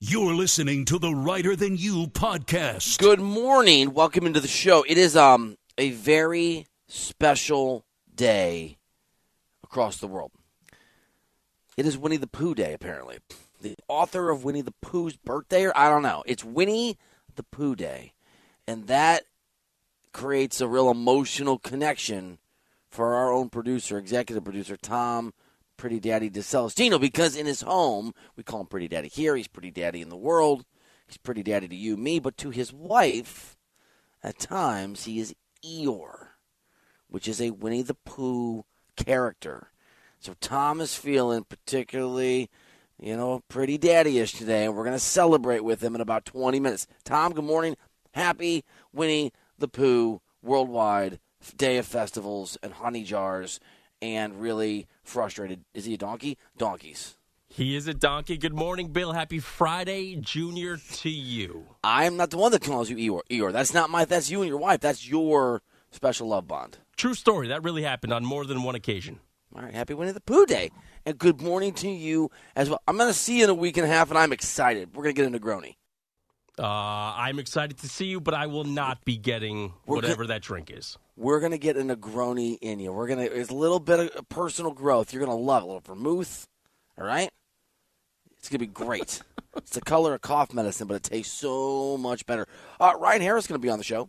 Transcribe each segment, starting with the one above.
You're listening to the Reiter Than You podcast. Good morning. Welcome into the show. It is um a very special day across the world. It is Winnie the Pooh Day, apparently. The author of Winnie the Pooh's birthday, or I don't know. It's Winnie the Pooh Day. And that creates a real emotional connection for our own producer, executive producer, Tom Pretty Daddy DeCelestino, because in his home, we call him Pretty Daddy here, he's Pretty Daddy in the world, he's Pretty Daddy to you, me, but to his wife, at times, he is Eeyore, which is a Winnie the Pooh character. So Tom is feeling particularly, you know, pretty daddy-ish today, and we're going to celebrate with him in about 20 minutes. Tom, good morning. Happy Winnie the Pooh worldwide day of festivals and honey jars and really frustrated. Is he a donkey? Donkeys. He is a donkey. Good morning, Bill. Happy Friday, Junior, to you. I'm not the one that calls you Eeyore. Eeyore. That's not my. That's you and your wife. That's your special love bond. True story. That really happened on more than one occasion. All right. Happy Winnie the Pooh Day, and good morning to you as well. I'm going to see you in a week and a half, and I'm excited. We're going to get into Negroni. Uh, I'm excited to see you, but I will not be getting We're whatever that drink is. We're gonna get a Negroni in you. We're gonna. It's a little bit of personal growth. You're gonna love it. A little vermouth. All right. It's gonna be great. it's the color of cough medicine, but it tastes so much better. Uh, Ryan Harris is gonna be on the show.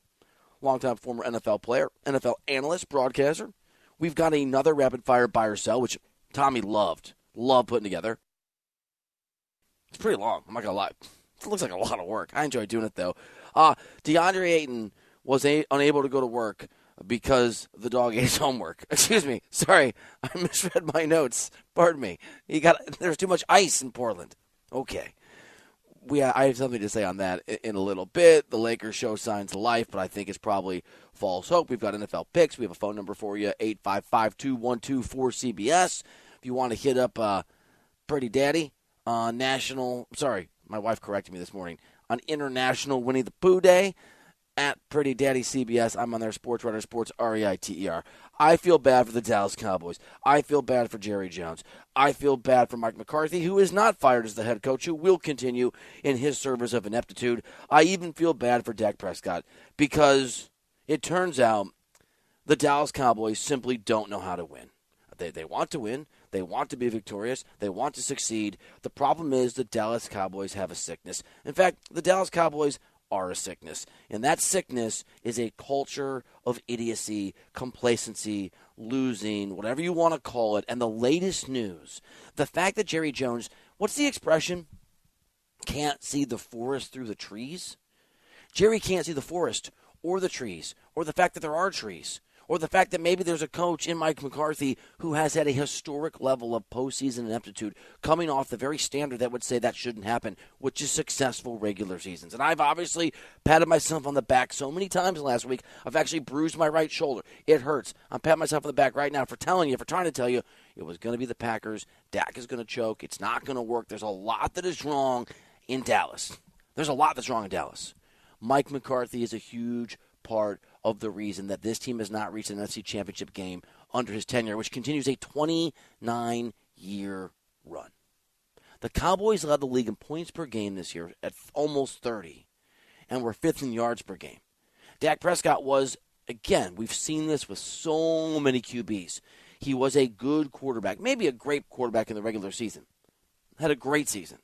Longtime former NFL player, NFL analyst, broadcaster. We've got another rapid fire buy or sell, which Tommy loved, loved putting together. It's pretty long. I'm not gonna lie. Looks like a lot of work. I enjoy doing it though. Uh, DeAndre Ayton was a- unable to go to work because the dog ate his homework. Excuse me. Sorry, I misread my notes. Pardon me. He got there's too much ice in Portland. Okay. We I have something to say on that in, a little bit. The Lakers show signs of life, but I think it's probably false hope. We've got NFL picks. We have a phone number for you 855-212-4CBS. If you want to hit up uh, Pretty Daddy on national, sorry, my wife corrected me this morning on International Winnie the Pooh Day at Pretty Daddy CBS. I'm on their Sports Reiter Sports R E I T E R. I feel bad for the Dallas Cowboys. I feel bad for Jerry Jones. I feel bad for Mike McCarthy, who is not fired as the head coach, who will continue in his service of ineptitude. I even feel bad for Dak Prescott because it turns out the Dallas Cowboys simply don't know how to win. They, they want to win. They want to be victorious. They want to succeed. The problem is the Dallas Cowboys have a sickness. In fact, the Dallas Cowboys are a sickness. And that sickness is a culture of idiocy, complacency, losing, whatever you want to call it. And the latest news the fact that Jerry Jones, what's the expression? Can't see the forest through the trees? Jerry can't see the forest or the trees or the fact that there are trees or the fact that maybe there's a coach in Mike McCarthy who has had a historic level of postseason ineptitude coming off the very standard that would say that shouldn't happen, which is successful regular seasons. And I've obviously patted myself on the back so many times last week. I've actually bruised my right shoulder. It hurts. I'm patting myself on the back right now for telling you, for trying to tell you, it was going to be the Packers. Dak is going to choke. It's not going to work. There's a lot that is wrong in Dallas. There's a lot that's wrong in Dallas. Mike McCarthy is a huge part of the reason that this team has not reached an NFC championship game under his tenure, which continues a 29 year run. The Cowboys led the league in points per game this year at almost 30, and were fifth in yards per game. Dak Prescott was, again, we've seen this with so many QBs. He was a good quarterback, maybe a great quarterback in the regular season. Had a great season.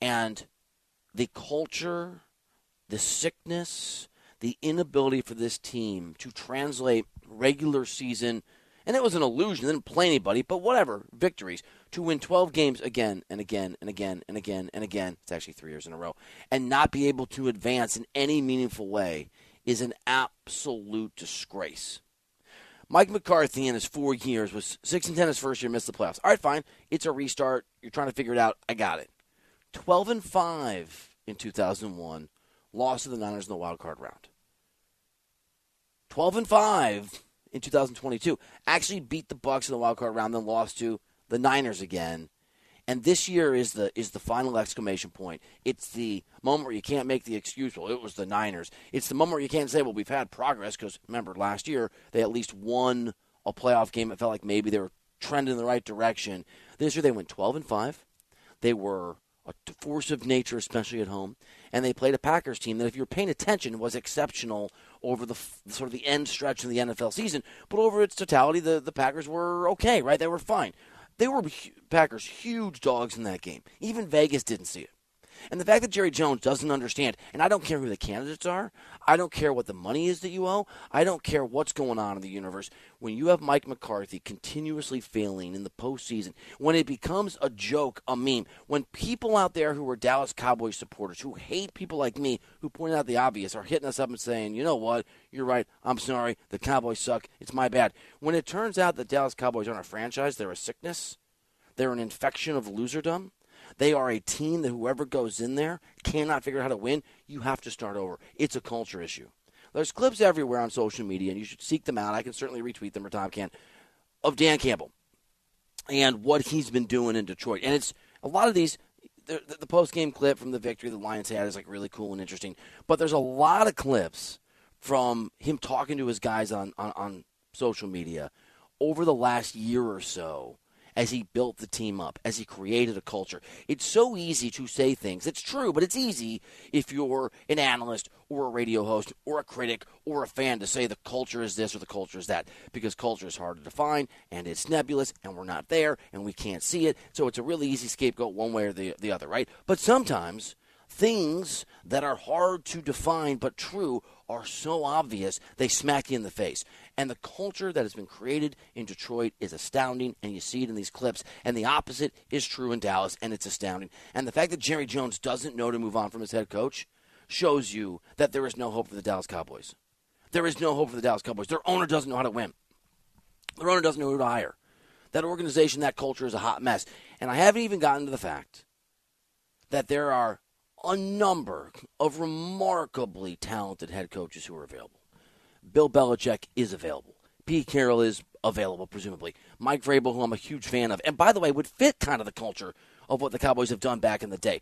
And the culture, the sickness, the inability for this team to translate regular season, and it was an illusion, they didn't play anybody, but whatever, victories, to win 12 games again and again and again and again and again, it's actually three years in a row, and not be able to advance in any meaningful way is an absolute disgrace. Mike McCarthy in his four years was six and ten his first year, missed the playoffs. All right, fine. It's a restart. You're trying to figure it out. I got it. Twelve and five in 2001, lost to the Niners in the wild card round. Twelve and five in 2022, actually beat the Bucs in the wild card round, then lost to the Niners again. And this year is the is the final exclamation point. It's the moment where you can't make the excuse. Well, it was the Niners. It's the moment where you can't say, "Well, we've had progress." Because remember, last year they at least won a playoff game. It felt like maybe they were trending in the right direction. This year they went 12 and five. They were a force of nature, especially at home, and they played a Packers team that, if you're paying attention, was exceptional over the sort of the end stretch of the NFL season. But over its totality, the the Packers were okay, right? They were fine. They were Packers huge dogs in that game. Even Vegas didn't see it. And the fact that Jerry Jones doesn't understand, and I don't care who the candidates are, I don't care what the money is that you owe, I don't care what's going on in the universe. When you have Mike McCarthy continuously failing in the postseason, when it becomes a joke, a meme, when people out there who are Dallas Cowboys supporters, who hate people like me, who point out the obvious, are hitting us up and saying, you know what, you're right, I'm sorry, the Cowboys suck, it's my bad. When it turns out that Dallas Cowboys aren't a franchise, they're a sickness, they're an infection of loserdom they are a team that whoever goes in there cannot figure out how to win. You have to start over. It's a culture issue. There's clips everywhere on social media, and you should seek them out. I can certainly retweet them or Tom can, of Dan Campbell and what he's been doing in Detroit. And it's a lot of these. The, the post game clip from the victory the Lions had is like really cool and interesting. But there's a lot of clips from him talking to his guys on, on, on social media over the last year or so as he built the team up, as he created a culture. It's so easy to say things. It's true, but it's easy if you're an analyst or a radio host or a critic or a fan to say the culture is this or the culture is that because culture is hard to define and it's nebulous and we're not there and we can't see it. So it's a really easy scapegoat one way or the, the other, right? But sometimes things that are hard to define but true are so obvious they smack you in the face. And the culture that has been created in Detroit is astounding, and you see it in these clips. And the opposite is true in Dallas, and it's astounding. And the fact that Jerry Jones doesn't know to move on from his head coach shows you that there is no hope for the Dallas Cowboys. There is no hope for the Dallas Cowboys. Their owner doesn't know how to win. Their owner doesn't know who to hire. That organization, that culture is a hot mess. And I haven't even gotten to the fact that there are a number of remarkably talented head coaches who are available. Bill Belichick is available. Pete Carroll is available, presumably. Mike Vrabel, who I'm a huge fan of, and by the way, would fit kind of the culture of what the Cowboys have done back in the day.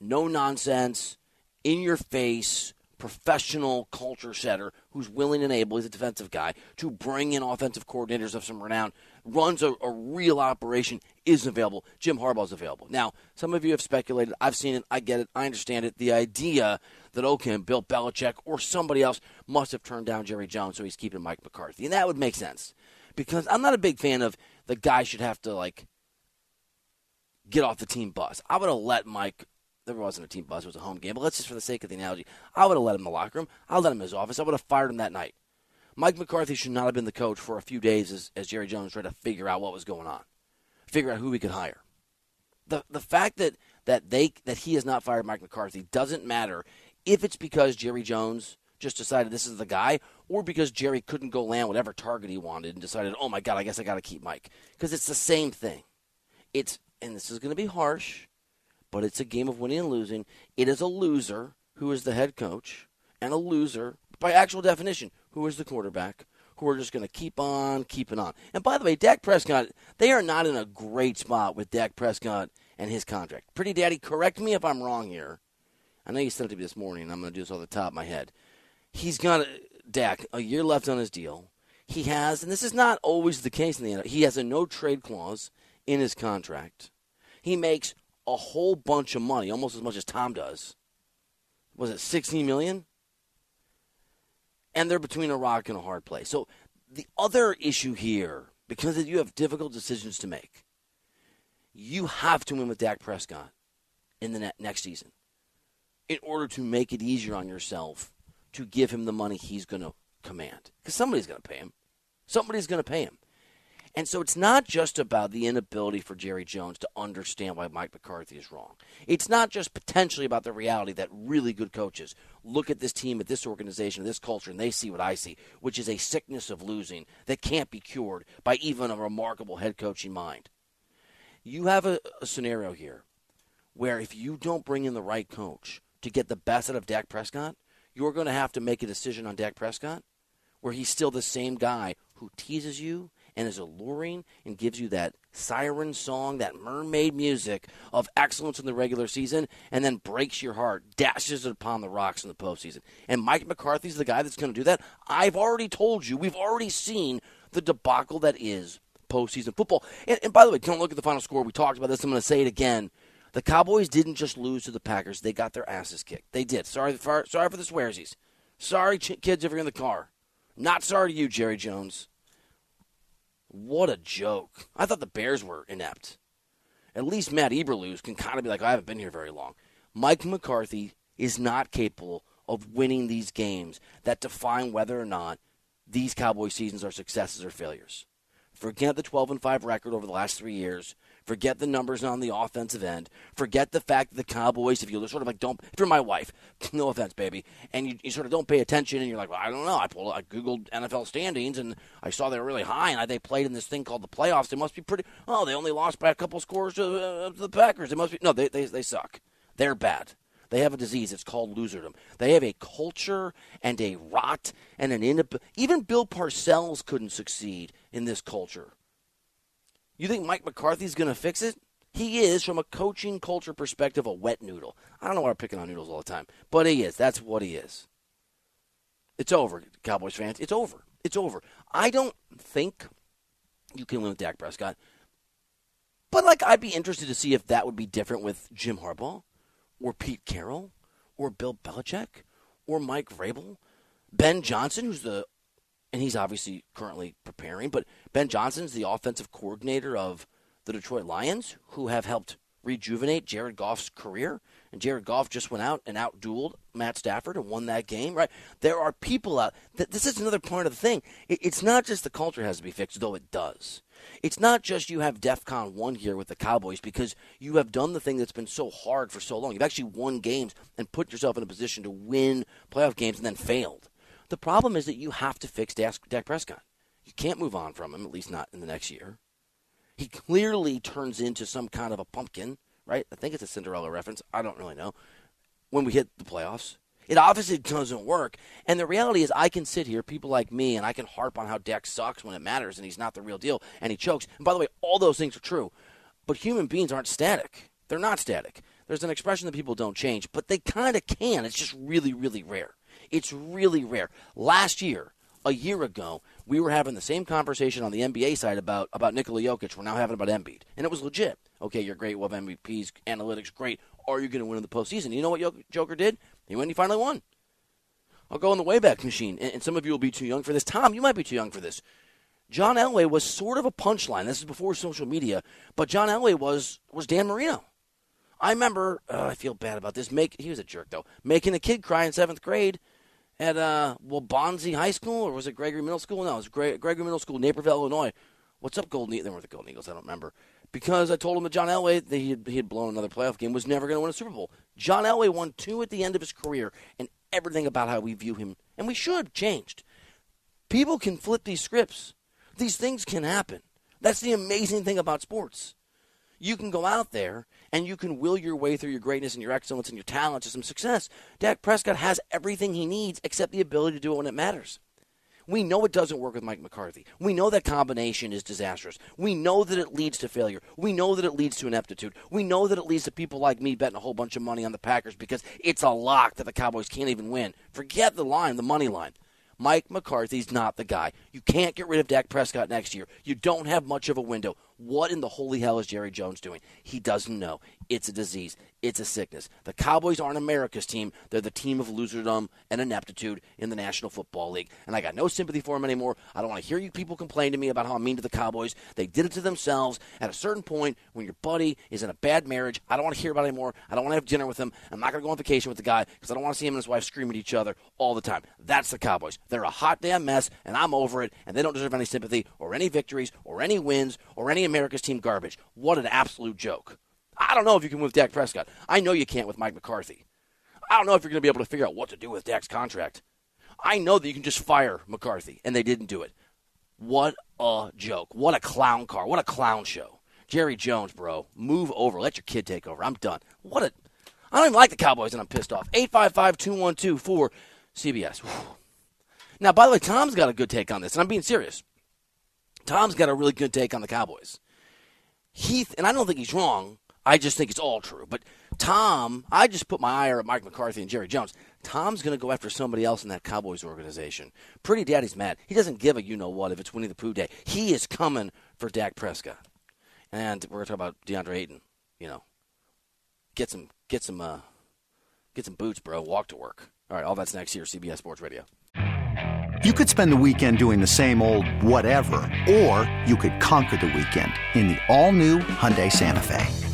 No nonsense, in your face, professional culture setter who's willing and able, he's a defensive guy, to bring in offensive coordinators of some renown, runs a, a real operation, is available. Jim Harbaugh's available. Now, some of you have speculated. I've seen it. I get it. I understand it. The idea that, okay, Bill Belichick or somebody else must have turned down Jerry Jones, so he's keeping Mike McCarthy. And that would make sense. Because I'm not a big fan of the guy should have to, like, get off the team bus. I would have let Mike there wasn't a team bus; it was a home game. But let's just, for the sake of the analogy, I would have let him in the locker room. I let him in his office. I would have fired him that night. Mike McCarthy should not have been the coach for a few days as, as Jerry Jones tried to figure out what was going on, figure out who he could hire. The the fact that that they that he has not fired Mike McCarthy doesn't matter if it's because Jerry Jones just decided this is the guy, or because Jerry couldn't go land whatever target he wanted and decided, oh my god, I guess I got to keep Mike because it's the same thing. It's and this is going to be harsh but it's a game of winning and losing. It is a loser who is the head coach, and a loser, by actual definition, who is the quarterback, who are just going to keep on keeping on. And by the way, Dak Prescott, they are not in a great spot with Dak Prescott and his contract. Pretty Daddy, correct me if I'm wrong here. I know you sent it to me this morning, and I'm going to do this off the top of my head. He's got, uh, Dak, a year left on his deal. He has, and this is not always the case in the NFL, he has a no trade clause in his contract. He makes a whole bunch of money, almost as much as Tom does. Was it 16 million? And they're between a rock and a hard place. So the other issue here, because you have difficult decisions to make, you have to win with Dak Prescott in the next season. in order to make it easier on yourself to give him the money he's going to command. Because somebody's going to pay him. Somebody's going to pay him. And so it's not just about the inability for Jerry Jones to understand why Mike McCarthy is wrong. It's not just potentially about the reality that really good coaches look at this team, at this organization, at this culture, and they see what I see, which is a sickness of losing that can't be cured by even a remarkable head coaching mind. You have a, a scenario here where if you don't bring in the right coach to get the best out of Dak Prescott, you're going to have to make a decision on Dak Prescott where he's still the same guy who teases you and is alluring and gives you that siren song, that mermaid music of excellence in the regular season, and then breaks your heart, dashes it upon the rocks in the postseason. And Mike McCarthy's the guy that's going to do that. I've already told you, we've already seen the debacle that is postseason football. And, and by the way, don't look at the final score. We talked about this. I'm going to say it again. The Cowboys didn't just lose to the Packers; they got their asses kicked. They did. Sorry, for, sorry for the swearsies. Sorry, kids, if you're in the car. Not sorry to you, Jerry Jones. What a joke. I thought the Bears were inept. At least Matt Eberflus can kind of be like, oh, I haven't been here very long. Mike McCarthy is not capable of winning these games that define whether or not these Cowboy seasons are successes or failures. Forget the 12 and 5 record over the last three years. Forget the numbers on the offensive end. Forget the fact that the Cowboys, if you sort of like don't, if you're my wife, no offense, baby, and you, you sort of don't pay attention and you're like, well, I don't know. I pulled, I Googled NFL standings and I saw they were really high and they played in this thing called the playoffs. They must be pretty, oh, they only lost by a couple scores to, uh, to the Packers. They must be, no, they, they, they suck. They're bad. They have a disease. It's called loserdom. They have a culture and a rot and an inability. Even Bill Parcells couldn't succeed in this culture. You think Mike McCarthy's going to fix it? He is, from a coaching culture perspective, a wet noodle. I don't know why I'm picking on noodles all the time, but he is. That's what he is. It's over, Cowboys fans. It's over. It's over. I don't think you can win with Dak Prescott, but like I'd be interested to see if that would be different with Jim Harbaugh, or Pete Carroll, or Bill Belichick, or Mike Vrabel, Ben Johnson, who's the and he's obviously currently preparing. But Ben Johnson's the offensive coordinator of the Detroit Lions, who have helped rejuvenate Jared Goff's career. And Jared Goff just went out and outdueled Matt Stafford and won that game, right? There are people out. This is another part of the thing. It's not just the culture has to be fixed, though it does. It's not just you have DEFCON 1 here with the Cowboys because you have done the thing that's been so hard for so long. You've actually won games and put yourself in a position to win playoff games and then failed. The problem is that you have to fix Dak Prescott. You can't move on from him, at least not in the next year. He clearly turns into some kind of a pumpkin, right? I think it's a Cinderella reference. I don't really know. When we hit the playoffs, it obviously doesn't work. And the reality is, I can sit here, people like me, and I can harp on how Dak sucks when it matters and he's not the real deal and he chokes. And by the way, all those things are true. But human beings aren't static. They're not static. There's an expression that people don't change, but they kind of can. It's just really, really rare. It's really rare. Last year, a year ago, we were having the same conversation on the NBA side about, about Nikola Jokic. We're now having about Embiid. And it was legit. Okay, you're great. We'll have MVPs, analytics, great. Are you going to win in the postseason? You know what Joker did? He went and he finally won. I'll go on the Wayback Machine. And, and some of you will be too young for this. Tom, you might be too young for this. John Elway was sort of a punchline. This is before social media, but John Elway was was Dan Marino. I remember. Uh, I feel bad about this. Make he was a jerk though, making a kid cry in seventh grade at uh, Waubonsee High School or was it Gregory Middle School? No, it was Gre- Gregory Middle School, Naperville, Illinois. What's up, Golden Eagles? They were the Golden Eagles. I don't remember because I told him that John Elway that he had, he had blown another playoff game was never going to win a Super Bowl. John Elway won two at the end of his career, and everything about how we view him and we should changed. People can flip these scripts. These things can happen. That's the amazing thing about sports. You can go out there and you can will your way through your greatness and your excellence and your talent to some success. Dak Prescott has everything he needs except the ability to do it when it matters. We know it doesn't work with Mike McCarthy. We know that combination is disastrous. We know that it leads to failure. We know that it leads to ineptitude. We know that it leads to people like me betting a whole bunch of money on the Packers because it's a lock that the Cowboys can't even win. Forget the line, the money line. Mike McCarthy's not the guy. You can't get rid of Dak Prescott next year. You don't have much of a window. What in the holy hell is Jerry Jones doing? He doesn't know. It's a disease. It's a sickness. The Cowboys aren't America's team. They're the team of loserdom and ineptitude in the National Football League. And I got no sympathy for them anymore. I don't want to hear you people complain to me about how I'm mean to the Cowboys. They did it to themselves. At a certain point, when your buddy is in a bad marriage, I don't want to hear about it anymore. I don't want to have dinner with him. I'm not going to go on vacation with the guy because I don't want to see him and his wife scream at each other all the time. That's the Cowboys. They're a hot damn mess, and I'm over it, and they don't deserve any sympathy or any victories or any wins or any America's team garbage. What an absolute joke. I don't know if you can move Dak Prescott. I know you can't with Mike McCarthy. I don't know if you're going to be able to figure out what to do with Dak's contract. I know that you can just fire McCarthy, and they didn't do it. What a joke. What a clown car. What a clown show. Jerry Jones, bro, move over. Let your kid take over. I'm done. What a. I don't even like the Cowboys, and I'm pissed off. 855 212 4 CBS. Now, by the way, Tom's got a good take on this, and I'm being serious. Tom's got a really good take on the Cowboys. Heath, and I don't think he's wrong. I just think it's all true. But Tom, I just put my ire at Mike McCarthy and Jerry Jones. Tom's going to go after somebody else in that Cowboys organization. Pretty Daddy's mad. He doesn't give a you know what if it's Winnie the Pooh day. He is coming for Dak Prescott. And we're going to talk about DeAndre Ayton. You know, get some, get some, uh, get some boots, bro. Walk to work. All right, all that's next here, CBS Sports Radio. You could spend the weekend doing the same old whatever, or you could conquer the weekend in the all-new Hyundai Santa Fe.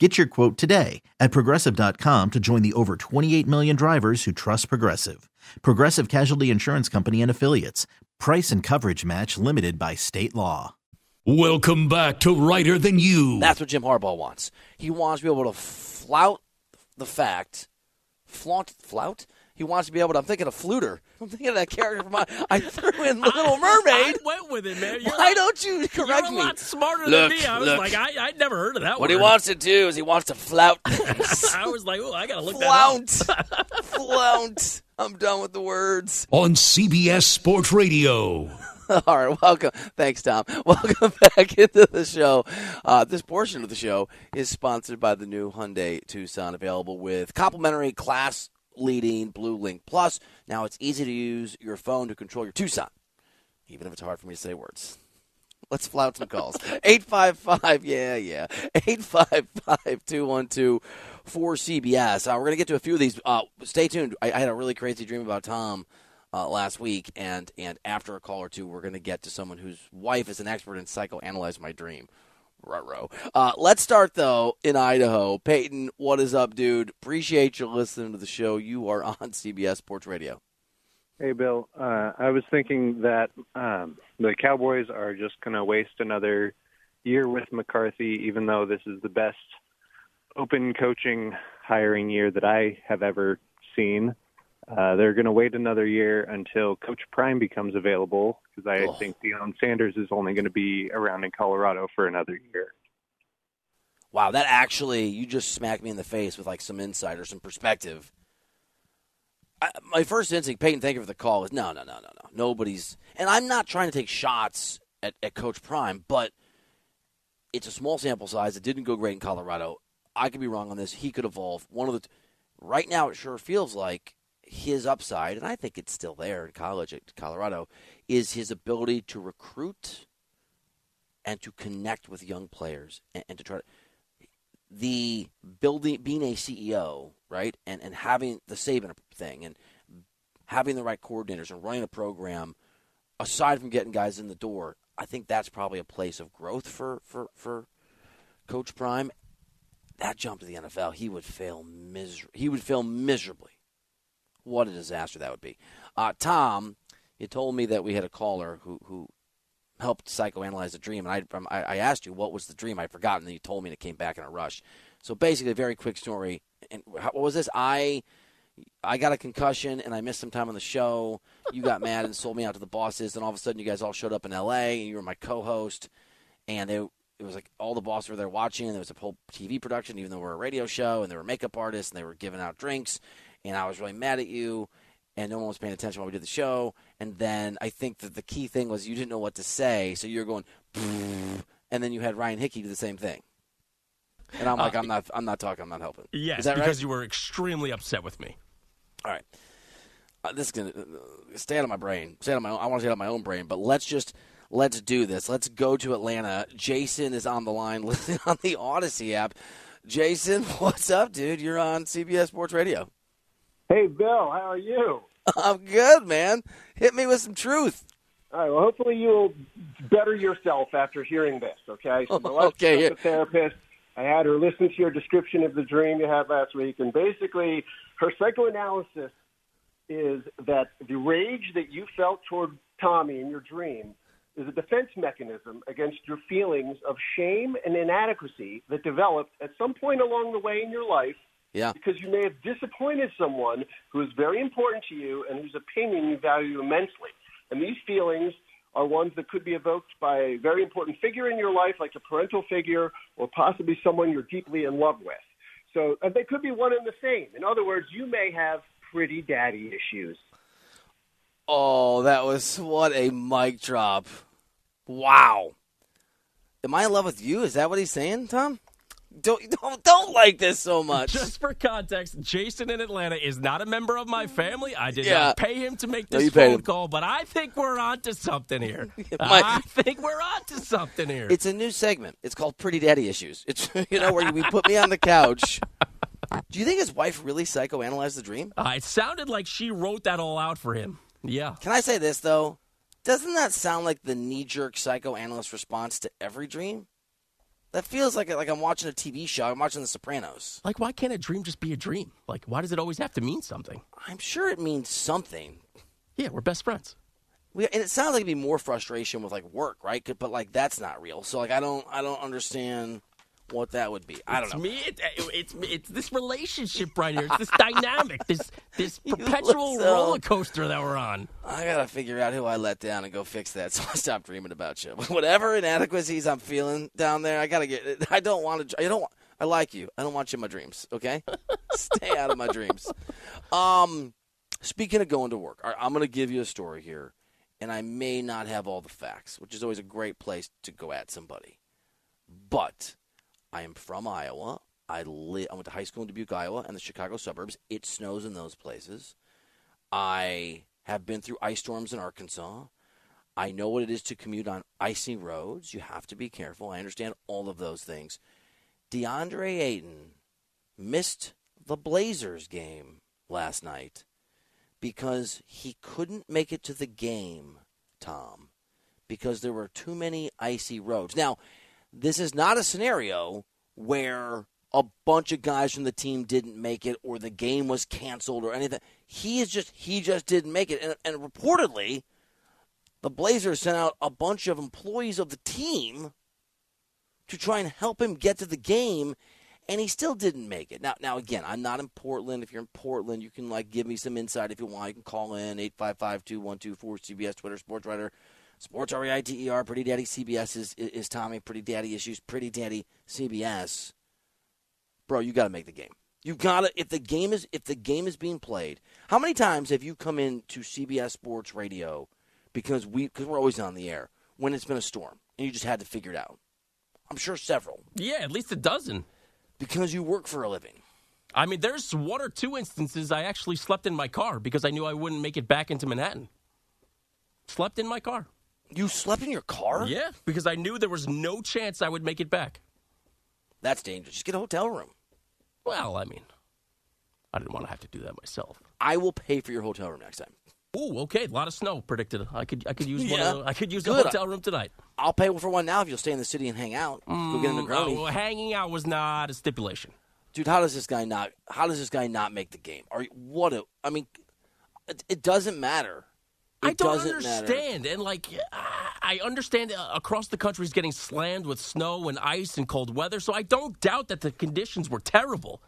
Get your quote today at progressive.com to join the over 28 million drivers who trust Progressive. Progressive Casualty Insurance Company and Affiliates. Price and coverage match limited by state law. Welcome back to Reiter Than You. That's what Jim Harbaugh wants. He wants to be able to flout the fact, flaunt, flout? He wants to be able to. I'm thinking of Fluter. I'm thinking of that character from my. I threw in Little Mermaid. I went with it, man. You're Why a- don't you correct me? You're a me? lot smarter Look, than me. I was look. like, I, I'd never heard of that one. What word. he wants to do is he wants to flout. I was like, oh, I gotta look Flout. that up. Flout. I'm done with the words. On CBS Sports Radio. All right, welcome. Thanks, Tom. Welcome back into the show. Uh, this portion of the show is sponsored by the new Hyundai Tucson, available with complimentary class leading Blue Link Plus. Now it's easy to use your phone to control your Tucson, even if it's hard for me to say words. Let's flout some calls. 855, yeah, yeah. 855 212 4CBS. Uh, we're going to get to a few of these. Uh, stay tuned. I, I had a really crazy dream about Tom uh, last week, and, and after a call or two, we're going to get to someone whose wife is an expert in psychoanalyze my dream. Ruh-roh. Uh, let's start, though, in Idaho. Peyton, what is up, dude? Appreciate you listening to the show. You are on CBS Sports Radio. Hey, Bill. Uh, I was thinking that um, the Cowboys are just going to waste another year with McCarthy, even though this is the best open coaching hiring year that I have ever seen. Uh, they're going to wait another year until Coach Prime becomes available because I Oh. think Deion Sanders is only going to be around in Colorado for another year. Wow, that actually, you just smacked me in the face with like some insight or some perspective. I, my first instinct, Peyton, thank you for the call, is no, no, no, no, no. Nobody's, and I'm not trying to take shots at, at Coach Prime, but it's a small sample size. It didn't go great in Colorado. I could be wrong on this. He could evolve. One of the, right now, it sure feels like his upside, and I think it's still there in college at Colorado, is his ability to recruit and to connect with young players and, and to try to the building being a CEO, right, and and having the Saban thing and having the right coordinators and running a program, aside from getting guys in the door, I think that's probably a place of growth for for for Coach Prime. That jump to the NFL, he would fail miser- He would fail miserably. What a disaster that would be. Uh, Tom, you told me that we had a caller who who helped psychoanalyze the dream, and I, I I asked you what was the dream. I'd forgotten, and you told me, and it came back in a rush. So basically, a very quick story. And how, what was this? I I got a concussion and I missed some time on the show. You got mad and sold me out to the bosses, and all of a sudden, you guys all showed up in L.A. and you were my co-host, and they. It was like all the bosses were there watching, and there was a whole TV production, even though we're a radio show, and there were makeup artists, and they were giving out drinks, and I was really mad at you, and no one was paying attention while we did the show. And then I think that the key thing was you didn't know what to say, so you were going, and then you had Ryan Hickey do the same thing. And I'm like, Uh, I'm not, I'm not talking, I'm not helping. Yes, because right? you were extremely upset with me. All right. Uh, this is gonna uh, stay out of my brain. Stay out of my. Own, I want to stay out of my own brain. But let's just let's do this. Let's go to Atlanta. Jason is on the line, listening on the Audacy app. Jason, what's up, dude? You're on CBS Sports Radio. Hey, Bill, how are you? I'm good, man. Hit me with some truth. All right. Well, hopefully you'll better yourself after hearing this. Okay. So my wife's Okay, a therapist. I had her listen to your description of the dream you had last week, and basically her psychoanalysis is that the rage that you felt toward Tommy in your dream is a defense mechanism against your feelings of shame and inadequacy that developed at some point along the way in your life Yeah. because you may have disappointed someone who is very important to you and whose opinion you value immensely. And these feelings are ones that could be evoked by a very important figure in your life, like a parental figure, or possibly someone you're deeply in love with. So they could be one and the same. In other words, you may have pretty daddy issues. Oh, that was what a mic drop. Wow. Am I in love with you? Is that what he's saying, Tom? Don't don't don't like this so much. Just for context, Jason in Atlanta is not a member of my family. I did Yeah. not pay him to make this paid phone him. call, but I think we're on to something here. My- I think we're on to something here. It's a new segment. It's called Pretty Daddy Issues. It's you know where we put me on the couch. Do you think his wife really psychoanalyzed the dream? Uh, it sounded like she wrote that all out for him. Yeah. Can I say this though? Doesn't that sound like the knee-jerk psychoanalyst response to every dream? That feels like like I'm watching a TV show. I'm watching The Sopranos. Like, why can't a dream just be a dream? Like, why does it always have to mean something? I'm sure it means something. Yeah, we're best friends. We, and it sounds like it'd be more frustration with like work, right? But like that's not real. So like I don't I don't understand what that would be. I don't It's know. me. It, it- it's it's this relationship right here. It's this dynamic. This this perpetual so- roller coaster that we're on. I gotta figure out who I let down and go fix that. So I stop dreaming about you. Whatever inadequacies I'm feeling down there, I gotta get. I don't want to. I don't. I like you. I don't want you in my dreams. Okay, stay out of my dreams. Um, speaking of going to work, right, I'm gonna give you a story here, and I may not have all the facts, which is always a great place to go at somebody. But I am from Iowa. I li- I went to high school in Dubuque, Iowa, and the Chicago suburbs. It snows in those places. I have been through ice storms in Arkansas. I know what it is to commute on icy roads. You have to be careful. I understand all of those things. DeAndre Ayton missed the Blazers game last night because he couldn't make it to the game, Tom, because there were too many icy roads. Now, this is not a scenario where a bunch of guys from the team didn't make it or the game was canceled or anything. He is just he just didn't make it and, and reportedly the Blazers sent out a bunch of employees of the team to try and help him get to the game and he still didn't make it. Now now again, I'm not in Portland. If you're in Portland, you can like give me some insight if you want. You can call in 855-212-4 CBS Twitter Sports Reiter Sports R E I T E R Pretty Daddy CBS is is Tommy Pretty Daddy issues Pretty Daddy CBS. Bro, you got to make the game. You got to if the game is if the game is being played. How many times have you come in to CBS Sports Radio because we because we're always on the air when it's been a storm and you just had to figure it out? I'm sure several Yeah, at least a dozen. because you work for a living. I mean, there's one or two instances I actually slept in my car because I knew I wouldn't make it back into Manhattan. Slept in my car. You slept in your car? Yeah, because I knew there was no chance I would make it back. That's dangerous. Just get a hotel room. Well, I mean, I didn't want to have to do that myself. I will pay for your hotel room next time. Ooh, okay, a lot of snow predicted. I could I could use one. Yeah. Of the, I could use Good. the hotel room tonight. I'll pay for one now if you'll stay in the city and hang out. Go get a Mm, Negroni. oh, hanging out was not a stipulation. Dude, how does this guy not? How does this guy not make the game? Are you, what? A, I mean, it, it doesn't matter. I don't doesn't matter. understand. And like, I understand uh, across the country is getting slammed with snow and ice and cold weather. So I don't doubt that the conditions were terrible.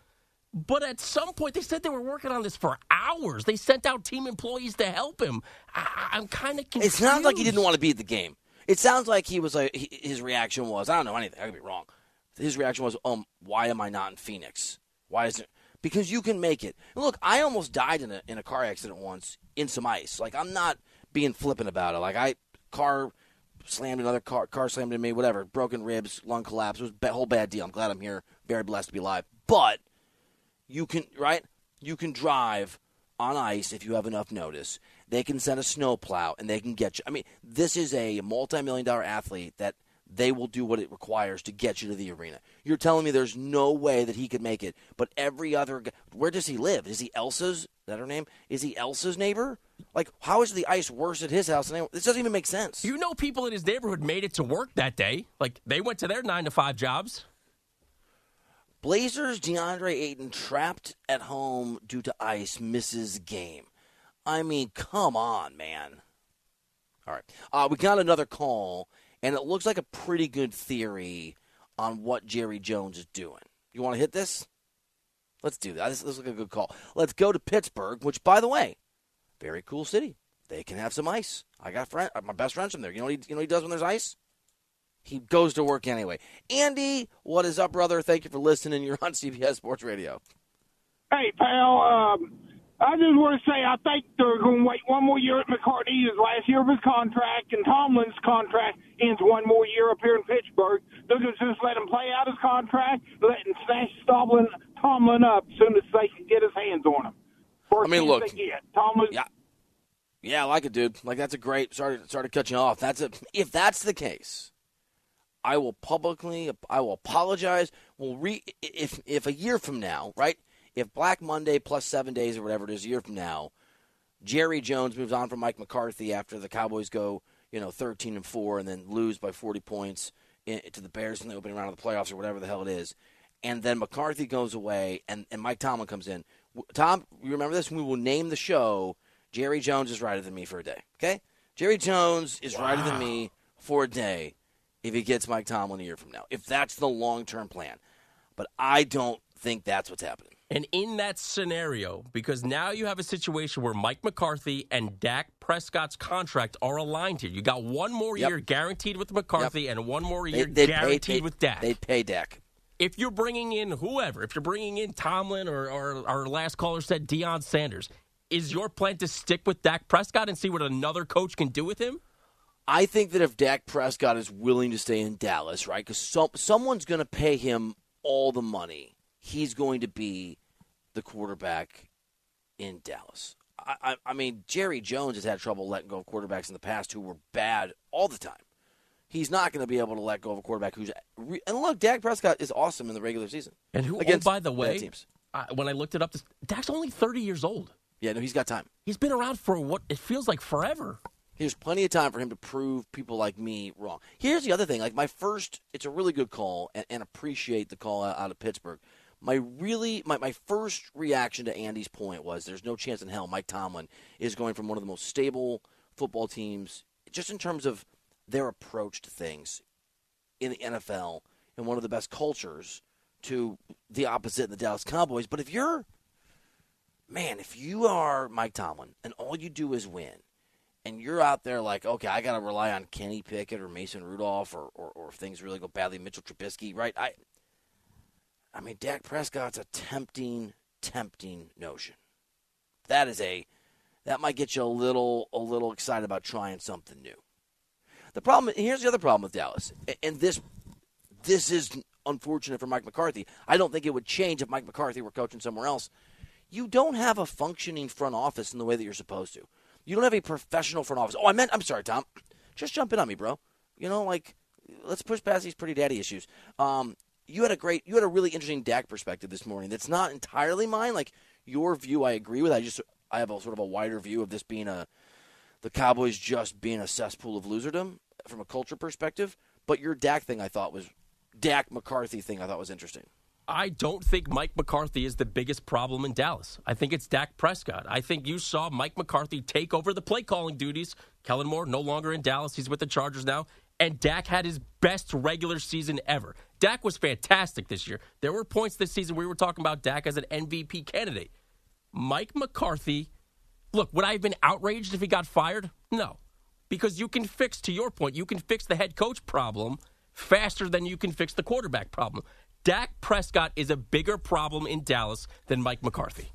But at some point, they said they were working on this for hours. They sent out team employees to help him. I, I'm kind of confused. It sounds like he didn't want to be at the game. It sounds like he was like his reaction was I don't know anything. I could be wrong. His reaction was, um, why am I not in Phoenix? Why is it? Because you can make it. Look, I almost died in a in a car accident once in some ice. Like I'm not being flippant about it. Like I car slammed another car, car slammed into me, whatever, broken ribs, lung collapse. It was a whole bad deal. I'm glad I'm here. Very blessed to be alive. But you can right you can drive on ice if you have enough notice they can send a snowplow and they can get you i mean this is a multi-million dollar athlete that they will do what it requires to get you to the arena you're telling me there's no way that he could make it but every other g- where does he live is he elsa's is that her name is he elsa's neighbor like how is the ice worse at his house than anyone- this doesn't even make sense You know, people in his neighborhood made it to work that day. Like they went to their nine to five jobs. Blazers DeAndre Ayton trapped at home due to ice misses game. I mean, come on, man. All right. Uh, we got another call, and it looks like a pretty good theory on what Jerry Jones is doing. You want to hit this? Let's do that. This, looks like a good call. Let's go to Pittsburgh, which, by the way, very cool city. They can have some ice. I got friend, my best friends from there. You know what he, you know he does when there's ice? He goes to work anyway. Andy, what is up, brother? Thank you for listening. You're on CBS Sports Radio. Hey, pal. Um, I just want to say I think they're going to wait one more year at McCartney. His last year of his contract, and Tomlin's contract ends one more year up here in Pittsburgh. They're going to just let him play out his contract, let him snatch Tomlin, Tomlin up as soon as they can get his hands on him. First I mean, look. Tomlin. Yeah. Yeah, I like it, dude. Like that's a great. Sorry, sorry to cut you off. That's a. If that's the case, I will publicly. I will apologize. We'll re. If if a year from now, right? If Black Monday plus seven days or whatever it is, a year from now, Jerry Jones moves on from Mike McCarthy after the Cowboys go, you know, thirteen and four, and then lose by forty points in, to the Bears in the opening round of the playoffs or whatever the hell it is, and then McCarthy goes away, and and Mike Tomlin comes in. Tom, you remember this? We will name the show. Jerry Jones is righter than me for a day. Okay, Jerry Jones is righter than me for a day if he gets Mike Tomlin a year from now. If that's the long term plan, but I don't think that's what's happening. And in that scenario, because now you have a situation where Mike McCarthy and Dak Prescott's contract are aligned here. You got one more Yep. year guaranteed with McCarthy and one more year they'd pay- guaranteed they'd- with Dak. They'd pay Dak. if you're bringing in whoever, if you're bringing in Tomlin or, or our last caller said Deion Sanders, is your plan to stick with Dak Prescott and see what another coach can do with him? I think that if Dak Prescott is willing to stay in Dallas, right, because some, someone's going to pay him all the money, he's going to be the quarterback in Dallas. I, I, I mean, Jerry Jones has had trouble letting go of quarterbacks in the past who were bad all the time. He's not going to be able to let go of a quarterback who's. Re- and look, Dak Prescott is awesome in the regular season. And who, oh, Against oh, by the way, teams. I, when I looked it up, this, Dak's only 30 years old. Yeah, no, he's got time. He's been around for what it feels like forever. There's plenty of time for him to prove people like me wrong. Here's the other thing: like my first, it's a really good call, and, and appreciate the call out, out of Pittsburgh. My really, my, my first reaction to Andy's point was: there's no chance in hell Mike Tomlin is going from one of the most stable football teams, just in terms of their approach to things in the NFL, and one of the best cultures, to the opposite in the Dallas Cowboys. But if you're, man, if you are Mike Tomlin and all you do is win and you're out there like, okay, I got to rely on Kenny Pickett or Mason Rudolph, or, or, or if things really go badly, Mitchell Trubisky, right? I, I mean, Dak Prescott's a tempting, tempting notion. That is a, that might get you a little, a little excited about trying something new. The problem here's the other problem with Dallas, and this, this is unfortunate for Mike McCarthy. I don't think it would change if Mike McCarthy were coaching somewhere else. You don't have a functioning front office in the way that you're supposed to. You don't have a professional front office. Oh, I meant, I'm sorry, Tom. Just jump in on me, bro. You know, like, let's push past these pretty daddy issues. Um, you had a great, you had a really interesting Dak perspective this morning. That's not entirely mine. Like your view, I agree with. I just I have a sort of a wider view of this being a the Cowboys just being a cesspool of loserdom from a culture perspective. But your Dak thing, I thought was Dak McCarthy thing, I thought was interesting. I don't think Mike McCarthy is the biggest problem in Dallas. I think it's Dak Prescott. I think you saw Mike McCarthy take over the play calling duties. Kellen Moore no longer in Dallas. He's with the Chargers now. And Dak had his best regular season ever. Dak was fantastic this year. There were points this season we were talking about Dak as an MVP candidate. Mike McCarthy, look, would I have been outraged if he got fired? No. Because you can fix, to your point, you can fix the head coach problem faster than you can fix the quarterback problem. Dak Prescott is a bigger problem in Dallas than Mike McCarthy.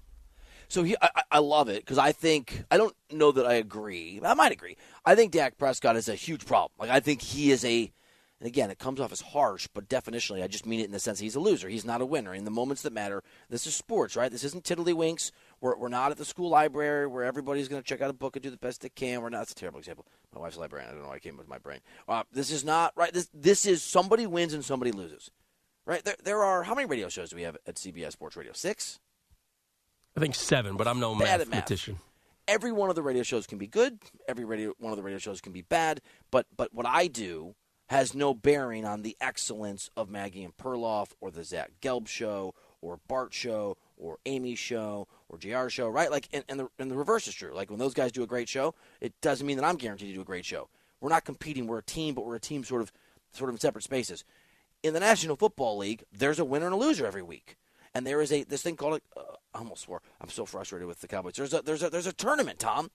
So he, I, I love it because I think I don't know that I agree. I might agree. I think Dak Prescott is a huge problem. Like I think he is a, and again, it comes off as harsh, but definitionally, I just mean it in the sense he's a loser. He's not a winner. In the moments that matter, this is sports, right? This isn't tiddlywinks. We're, we're not at the school library where everybody's going to check out a book and do the best they can. We're not. That's a terrible example. My wife's a librarian. I don't know why I came with my brain. Uh, this is not right. This this is somebody wins and somebody loses. Right there, there are how many radio shows do we have at CBS Sports Radio? Six. I think seven, but I'm no Bad at math. mathematician. every one of the radio shows can be good. Every radio one of the radio shows can be bad. But but what I do has no bearing on the excellence of Maggie and Perloff or the Zach Gelb show or Bart show or Amy show or JR show, right? Like and, and the and the reverse is true. Like when those guys do a great show, it doesn't mean that I'm guaranteed to do a great show. We're not competing, we're a team, but we're a team sort of sort of in separate spaces. In the National Football League, there's a winner and a loser every week. And there is a this thing called a, uh, I almost swore. I'm so frustrated with the Cowboys. There's a there's a there's a tournament, Tom,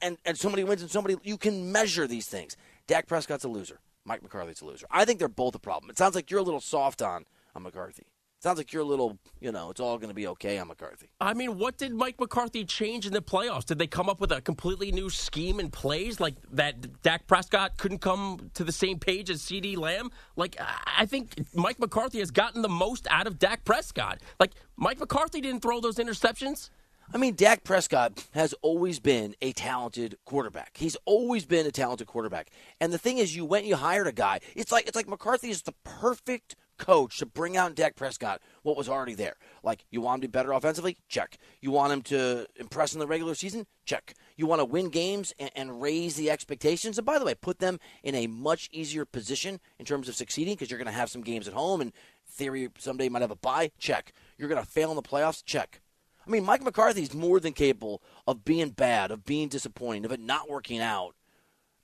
and and somebody wins and somebody you can measure these things. Dak Prescott's a loser. Mike McCarthy's a loser. I think they're both a problem. It sounds like you're a little soft on on McCarthy. Sounds like you're a little, you know, it's all going to be okay on McCarthy. I mean, what did Mike McCarthy change in the playoffs? Did they come up with a completely new scheme and plays like that? Dak Prescott couldn't come to the same page as CeeDee Lamb. Like, I think Mike McCarthy has gotten the most out of Dak Prescott. Like, Mike McCarthy didn't throw those interceptions. I mean, Dak Prescott has always been a talented quarterback. He's always been a talented quarterback. And the thing is, you went and you hired a guy. It's like it's like McCarthy is the perfect coach to bring out Dak Prescott what was already there. Like you want him to be better offensively? Check. You want him to impress in the regular season? Check. You want to win games and, and raise the expectations? And by the way, put them in a much easier position in terms of succeeding because you're going to have some games at home and theory someday might have a bye? Check. You're going to fail in the playoffs? Check. I mean, Mike McCarthy's more than capable of being bad, of being disappointing, of it not working out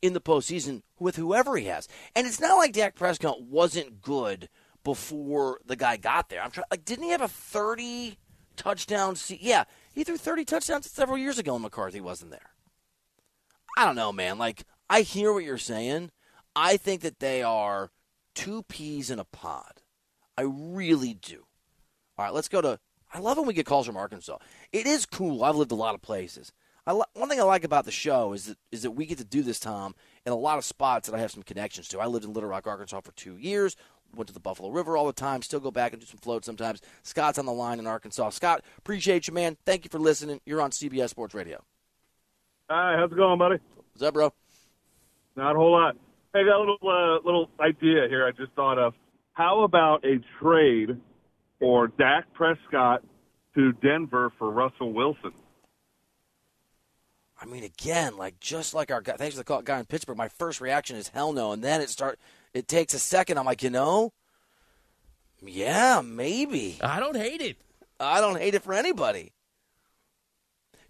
in the postseason with whoever he has. And it's not like Dak Prescott wasn't good before the guy got there. I'm trying like didn't he have a 30 touchdown se- Yeah, he threw 30 touchdowns several years ago and McCarthy wasn't there. I don't know, man. Like I hear what you're saying. I think that they are two peas in a pod. I really do. All right, let's go to I love when we get calls from Arkansas. It is cool. I've lived a lot of places. I li- one thing I like about the show is that is that we get to do this, Tom, in a lot of spots that I have some connections to. I lived in Little Rock, Arkansas for two years. Went to the Buffalo River all the time. Still go back and do some floats sometimes. Scott's on the line in Arkansas. Scott, appreciate you, man. Thank you for listening. You're on CBS Sports Radio. Hi, how's it going, buddy? What's up, bro? Not a whole lot. Hey, got a little uh, little idea here. I just thought of. How about a trade for Dak Prescott to Denver for Russell Wilson? I mean, again, like just like our guy. Thanks for the call, guy in Pittsburgh. My first reaction is hell no, and then it start. It takes a second. I'm like, you know, yeah, maybe. I don't hate it. I don't hate it for anybody.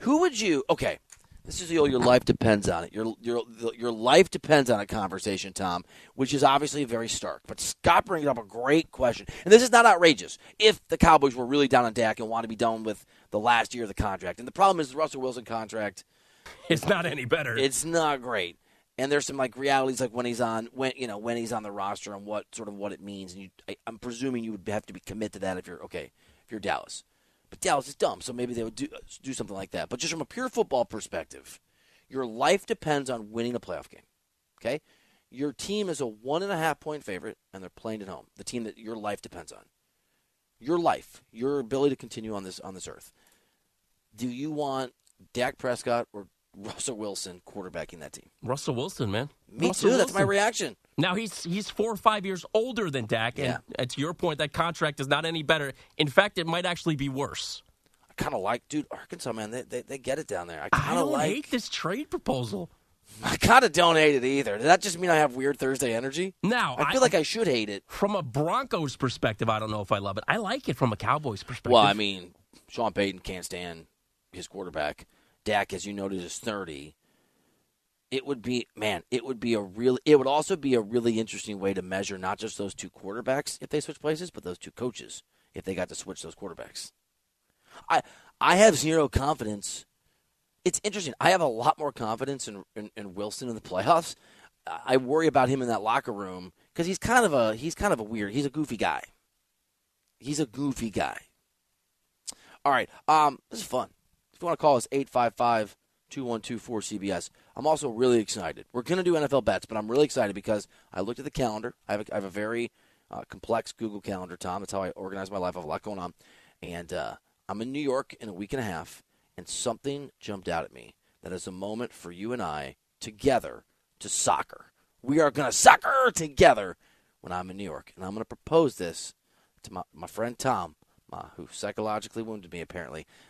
Who would you? Okay, this is the old. Your life depends on it. Your your your life depends on a conversation, Tom, which is obviously very stark. But Scott brings up a great question, and this is not outrageous. If the Cowboys were really down on Dak and want to be done with the last year of the contract, and the problem is the Russell Wilson contract It's not any better. it's not great. And there's some like realities, like when he's on, when you know, when he's on the roster and what sort of what it means. And you, I, I'm presuming you would have to be commit to that if you're okay, if you're Dallas. But Dallas is dumb, so maybe they would do do something like that. But just from a pure football perspective, your life depends on winning a playoff game. Okay, your team is a one and a half point favorite, and they're playing at home. The team that your life depends on, your life, your ability to continue on this on this earth. Do you want Dak Prescott or Russell Wilson quarterbacking that team? Russell Wilson, man. Me Russell too. That's my reaction. Now he's he's four or five years older than Dak, and Yeah. uh, to your point, that contract is not any better. In fact, it might actually be worse. I kind of like, dude, Arkansas, man, they, they, they get it down there. I kind of like. hate this trade proposal. I kind of don't hate it either. Does that just mean I have weird Thursday energy? Now, I feel like I should hate it. From a Broncos perspective, I don't know if I love it. I like it from a Cowboys perspective. Well, I mean, Sean Payton can't stand his quarterback. Dak, as you noted, is 30. It would be, man, it would be a really, it would also be a really interesting way to measure not just those two quarterbacks if they switch places, but those two coaches if they got to switch those quarterbacks. I, I have zero confidence. It's interesting. I have a lot more confidence in, in, in Wilson in the playoffs. I worry about him in that locker room because he's kind of a he's kind of a weird. He's a goofy guy. He's a goofy guy. All right. Um, this is fun. If you want to call us 855 2124 CBS. I'm also really excited. We're going to do NFL bets, but I'm really excited because I looked at the calendar. I have a, I have a very uh, complex Google Calendar, Tom. That's how I organize my life. I have a lot going on. And uh, I'm in New York in a week and a half, and something jumped out at me that is a moment for you and I together to soccer. We are going to soccer together when I'm in New York. And I'm going to propose this to my, my friend Tom, who psychologically wounded me apparently,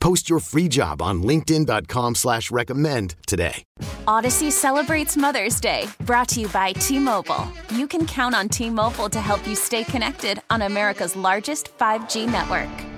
Post your free job on linkedin.com slash recommend today. Audacy celebrates Mother's Day, brought to you by T-Mobile. You can count on T-Mobile to help you stay connected on America's largest 5G network.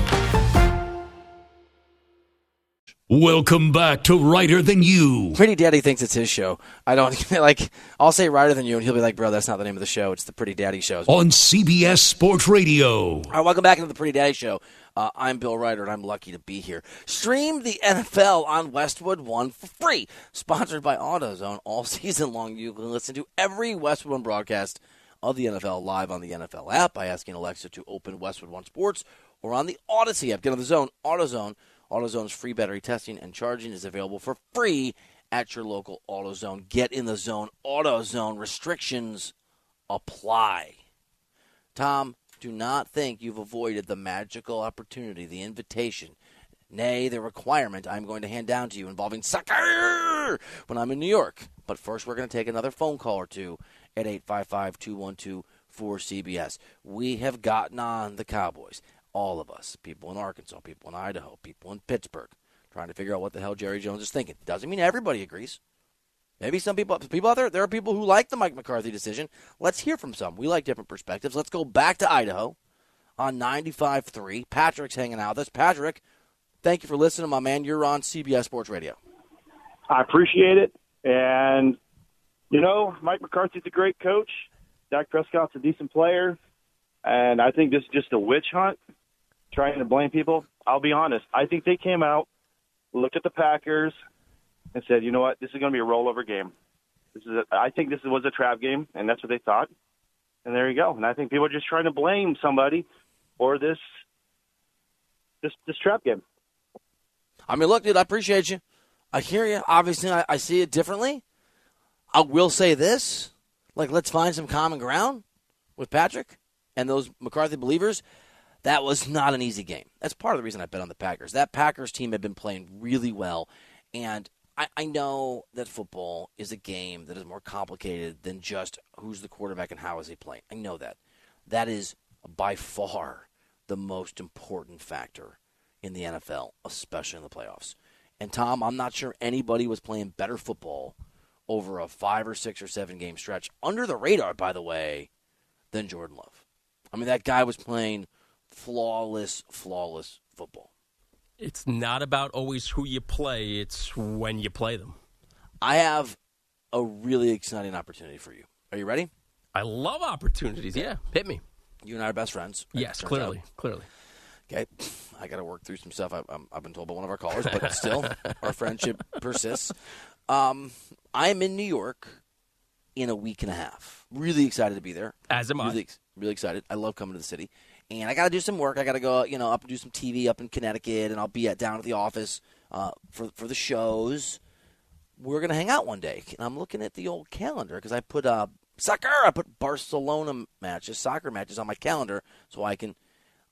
Welcome back to Reiter Than You. Pretty Daddy thinks it's his show. I don't like. I'll say Reiter Than You, and he'll be like, "Bro, that's not the name of the show. It's the Pretty Daddy Show." On CBS Sports Radio. All right, welcome back into the Pretty Daddy Show. Uh, I'm Bill Reiter, and I'm lucky to be here. Stream the NFL on Westwood One for free. Sponsored by AutoZone all season long. You can listen to every Westwood One broadcast of the NFL live on the NFL app by asking Alexa to open Westwood One Sports or on the Audacy app. Get on the zone, AutoZone. AutoZone's free battery testing and charging is available for free at your local AutoZone. Get in the zone. AutoZone restrictions apply. Tom, do not think you've avoided the magical opportunity, the invitation, nay, the requirement I'm going to hand down to you involving soccer when I'm in New York. But first, we're going to take another phone call or two at 855 212 4CBS. We have gotten on the Cowboys all of us, people in Arkansas, people in Idaho, people in Pittsburgh, trying to figure out what the hell Jerry Jones is thinking. Doesn't mean everybody agrees. Maybe some people, people out there, there are people who like the Mike McCarthy decision. Let's hear from some. We like different perspectives. Let's go back to Idaho on 95.3. Patrick's hanging out with us. Patrick, thank you for listening, my man. You're on CBS Sports Radio. I appreciate it. And, you know, Mike McCarthy's a great coach. Dak Prescott's a decent player. And I think this is just a witch hunt trying to blame people. I'll be honest. I think they came out, looked at the Packers, and said, "You know what? This is going to be a rollover game. This is. A, I think this was a trap game, and that's what they thought. And there you go. And I think people are just trying to blame somebody for this this this trap game. I mean, look, dude, I appreciate you. I hear you. Obviously, I, I see it differently. I will say this: like, let's find some common ground with Patrick and those McCarthy believers. That was not an easy game. That's part of the reason I bet on the Packers. That Packers team had been playing really well, and I, I know that football is a game that is more complicated than just who's the quarterback and how is he playing. I know that. That is by far the most important factor in the NFL, especially in the playoffs. And Tom, I'm not sure anybody was playing better football over a five or six or seven game stretch under the radar, by the way, than Jordan Love. I mean, that guy was playing flawless, flawless football. It's not about always who you play, it's when you play them. I have a really exciting opportunity for you. Are you ready? I love opportunities. Yeah, hit me. You and I are best friends. Yes, turns clearly, out. clearly. Okay, I got to work through some stuff. I, I'm, I've been told by one of our callers, but still, our friendship persists. Um, I am in New York in a week and a half. Really excited to be there. As am I. Really, ex- really excited. I love coming to the city, and I got to do some work. I got to go, you know, up and do some TV up in Connecticut, and I'll be at down at the office uh, for for the shows. We're gonna hang out one day, and I'm looking at the old calendar because I put uh, soccer. I put Barcelona matches, soccer matches on my calendar, so I can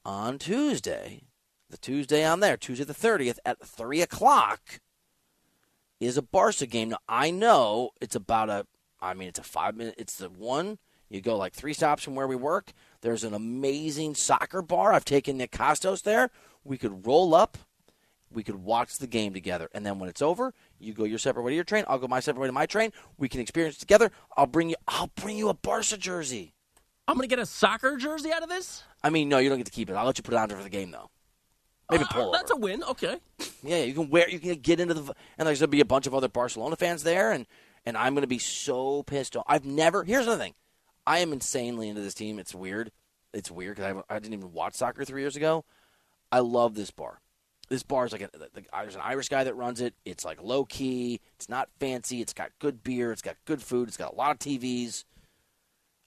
on Tuesday, the Tuesday on there, Tuesday the 30th at 3 o'clock, is a Barca game. Now, I know it's about a, I mean, it's a five minute, it's the one, you go like three stops from where we work. There's an amazing soccer bar. I've taken Nick Kostos there. We could roll up, we could watch the game together. And then when it's over, you go your separate way to your train. I'll go my separate way to my train. We can experience it together. I'll bring you, I'll bring you a Barca jersey. I'm going to get a soccer jersey out of this? I mean, no, you don't get to keep it. I'll let you put it on for the game, though. Maybe. Uh, That's a win. Okay. Yeah, you can wear. You can get into the. And there's gonna be a bunch of other Barcelona fans there, and and I'm gonna be so pissed off. I've never. Here's the thing. I am insanely into this team. It's weird. It's weird because I, I didn't even watch soccer three years ago. I love this bar. This bar is like a, the, there's an Irish guy that runs it. It's like low key. It's not fancy. It's got good beer. It's got good food. It's got a lot of TVs.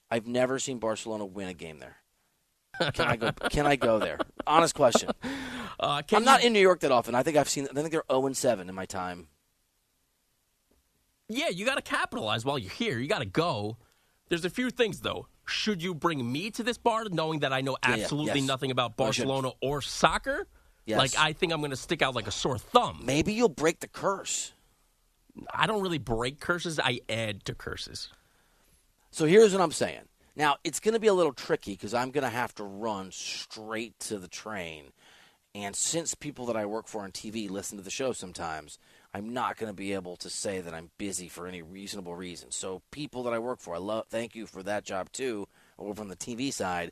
I've never seen Barcelona win a game there. Can I go? Can I go there? Honest question. Uh, I'm not in New York that often. I think I've seen. I think they're 0 and 7 in my time. Yeah, you got to capitalize while you're here. You got to go. There's a few things though. Should you bring me to this bar, knowing that I know Yeah, yeah, absolutely yes. nothing about No, you shouldn't. Barcelona or soccer? Yes. Like I think I'm going to stick out like a sore thumb. Maybe you'll break the curse. I don't really break curses. I add to curses. So here's what I'm saying. Now it's going to be a little tricky because I'm going to have to run straight to the train, and since people that I work for on TV listen to the show sometimes, I'm not going to be able to say that I'm busy for any reasonable reason. So people that I work for, I love. Thank you for that job too. Over on the TV side,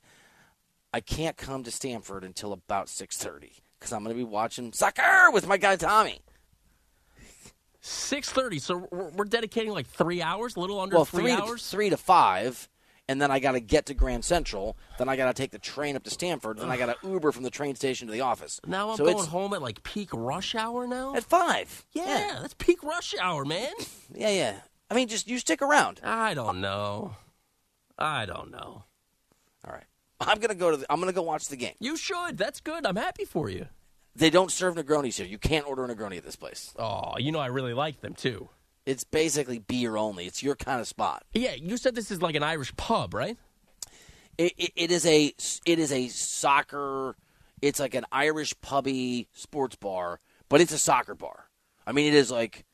I can't come to Stamford until about 6:30 because I'm going to be watching soccer with my guy Tommy. Six thirty. So we're, dedicating like three hours, a little under well, three, three hours. Three to five, and then I got to get to Grand Central. Then I got to take the train up to Stamford. Then I got to Uber from the train station to the office. Now I'm so going home at like peak rush hour now. at five. yeah, that's peak rush hour, man. Yeah, yeah. I mean, just you stick around. I don't know. I don't know. All right. I'm gonna go to. The, I'm gonna go watch the game. You should. That's good. I'm happy for you. They don't serve Negronis here. You can't order a Negroni at this place. Oh, you know I really like them too. It's basically beer only. It's your kind of spot. Yeah, you said this is like an Irish pub, right? It, it, it is a it is a soccer. It's like an Irish pubby sports bar, but it's a soccer bar. I mean, it is like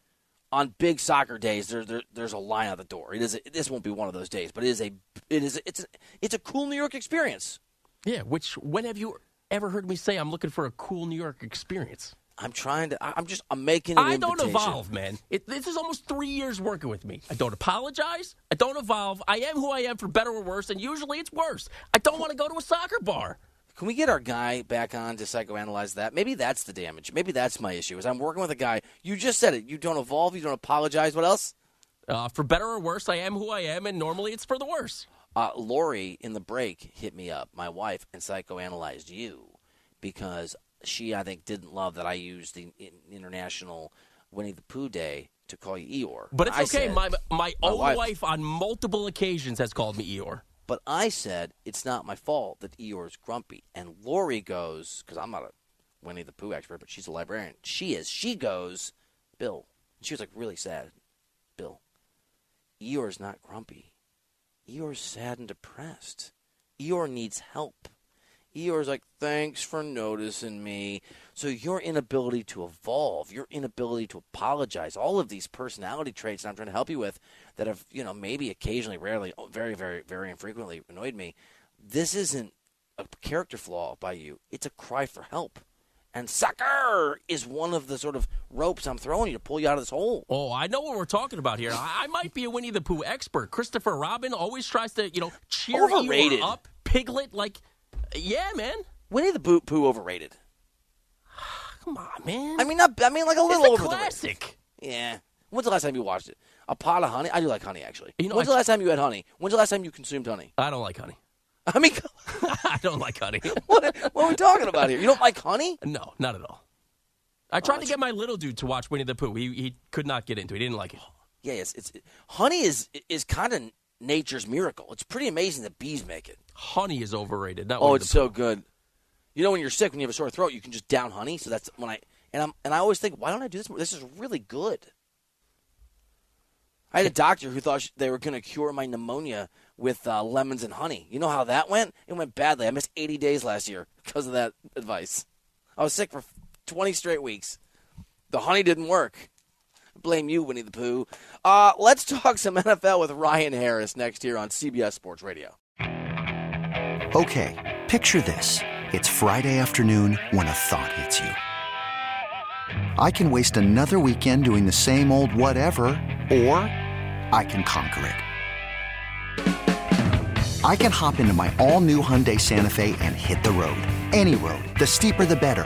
on big soccer days. There, there there's a line out the door. It is. A, this won't be one of those days, but it is a it is it's a, it's a cool New York experience. Yeah. Which when have you ever heard me say I'm looking for a cool New York experience? I'm trying to. I'm just. I'm making. I don't evolve, man. It, this is almost three years working with me. I don't apologize. I don't evolve. I am who I am for better or worse, and usually it's worse. I don't want to go to a soccer bar. Can we get our guy back on to psychoanalyze that? Maybe that's the damage. Maybe that's my issue. Is I'm working with a guy. You just said it. You don't evolve. You don't apologize. What else? Uh, for better or worse, I am who I am, and normally it's for the worse. Uh, Lori in the break hit me up, my wife, and psychoanalyzed you because she, I think, didn't love that I used the international Winnie the Pooh Day to call you Eeyore. But it's I okay. said- my my, my own wife- wife on multiple occasions has called me Eeyore. But I said it's not my fault that Eeyore's grumpy. And Lori goes, because I'm not a Winnie the Pooh expert, but she's a librarian. She is. She goes, Bill. She was like really sad. Bill, Eeyore's not grumpy. Eeyore's sad and depressed. Eeyore needs help. Eeyore's like, thanks for noticing me. So your inability to evolve, your inability to apologize, all of these personality traits that I'm trying to help you with that have, you know, maybe occasionally, rarely, oh, very, very, very infrequently annoyed me. This isn't a character flaw by you. It's a cry for help. And sucker is one of the sort of ropes I'm throwing you to pull you out of this hole. Oh, I know what we're talking about here. I, might be a Winnie the Pooh expert. Christopher Robin always tries to, you know, cheer Overrated. Eeyore up. Piglet, like, yeah, man. Winnie the Pooh, Pooh overrated. Come on, man. I mean, not. I mean, like a It's little a over the classic. rating. Yeah. When's the last time you watched it? A pot of honey. I do like honey, actually. You know, When's I- the last time you had honey? When's the last time you consumed honey? I don't like honey. I mean, I don't like honey. what, what are we talking about here? You don't like honey? No, not at all. I tried oh, to get my little dude to watch Winnie the Pooh. He he could not get into it. He didn't like it. Yeah, it's, it's honey is is kind of nature's miracle. It's pretty amazing that bees make it. Honey is overrated. Not Oh, it's so good. You know, when you're sick, when you have a sore throat, you can just down honey. So that's when I and I'm and I always think, why don't I do this more? This is really good. I had a doctor who thought they were going to cure my pneumonia with uh, lemons and honey. You know how that went? It went badly. I missed 80 days last year because of that advice. I was sick for 20 straight weeks. The honey didn't work. Blame you, Winnie the Pooh. Uh, let's talk some NFL with Ryan Harris next here on CBS Sports Radio. Okay, picture this. It's Friday afternoon when a thought hits you. I can waste another weekend doing the same old whatever, or I can conquer it. I can hop into my all new Hyundai Santa Fe and hit the road. Any road. The steeper, the better.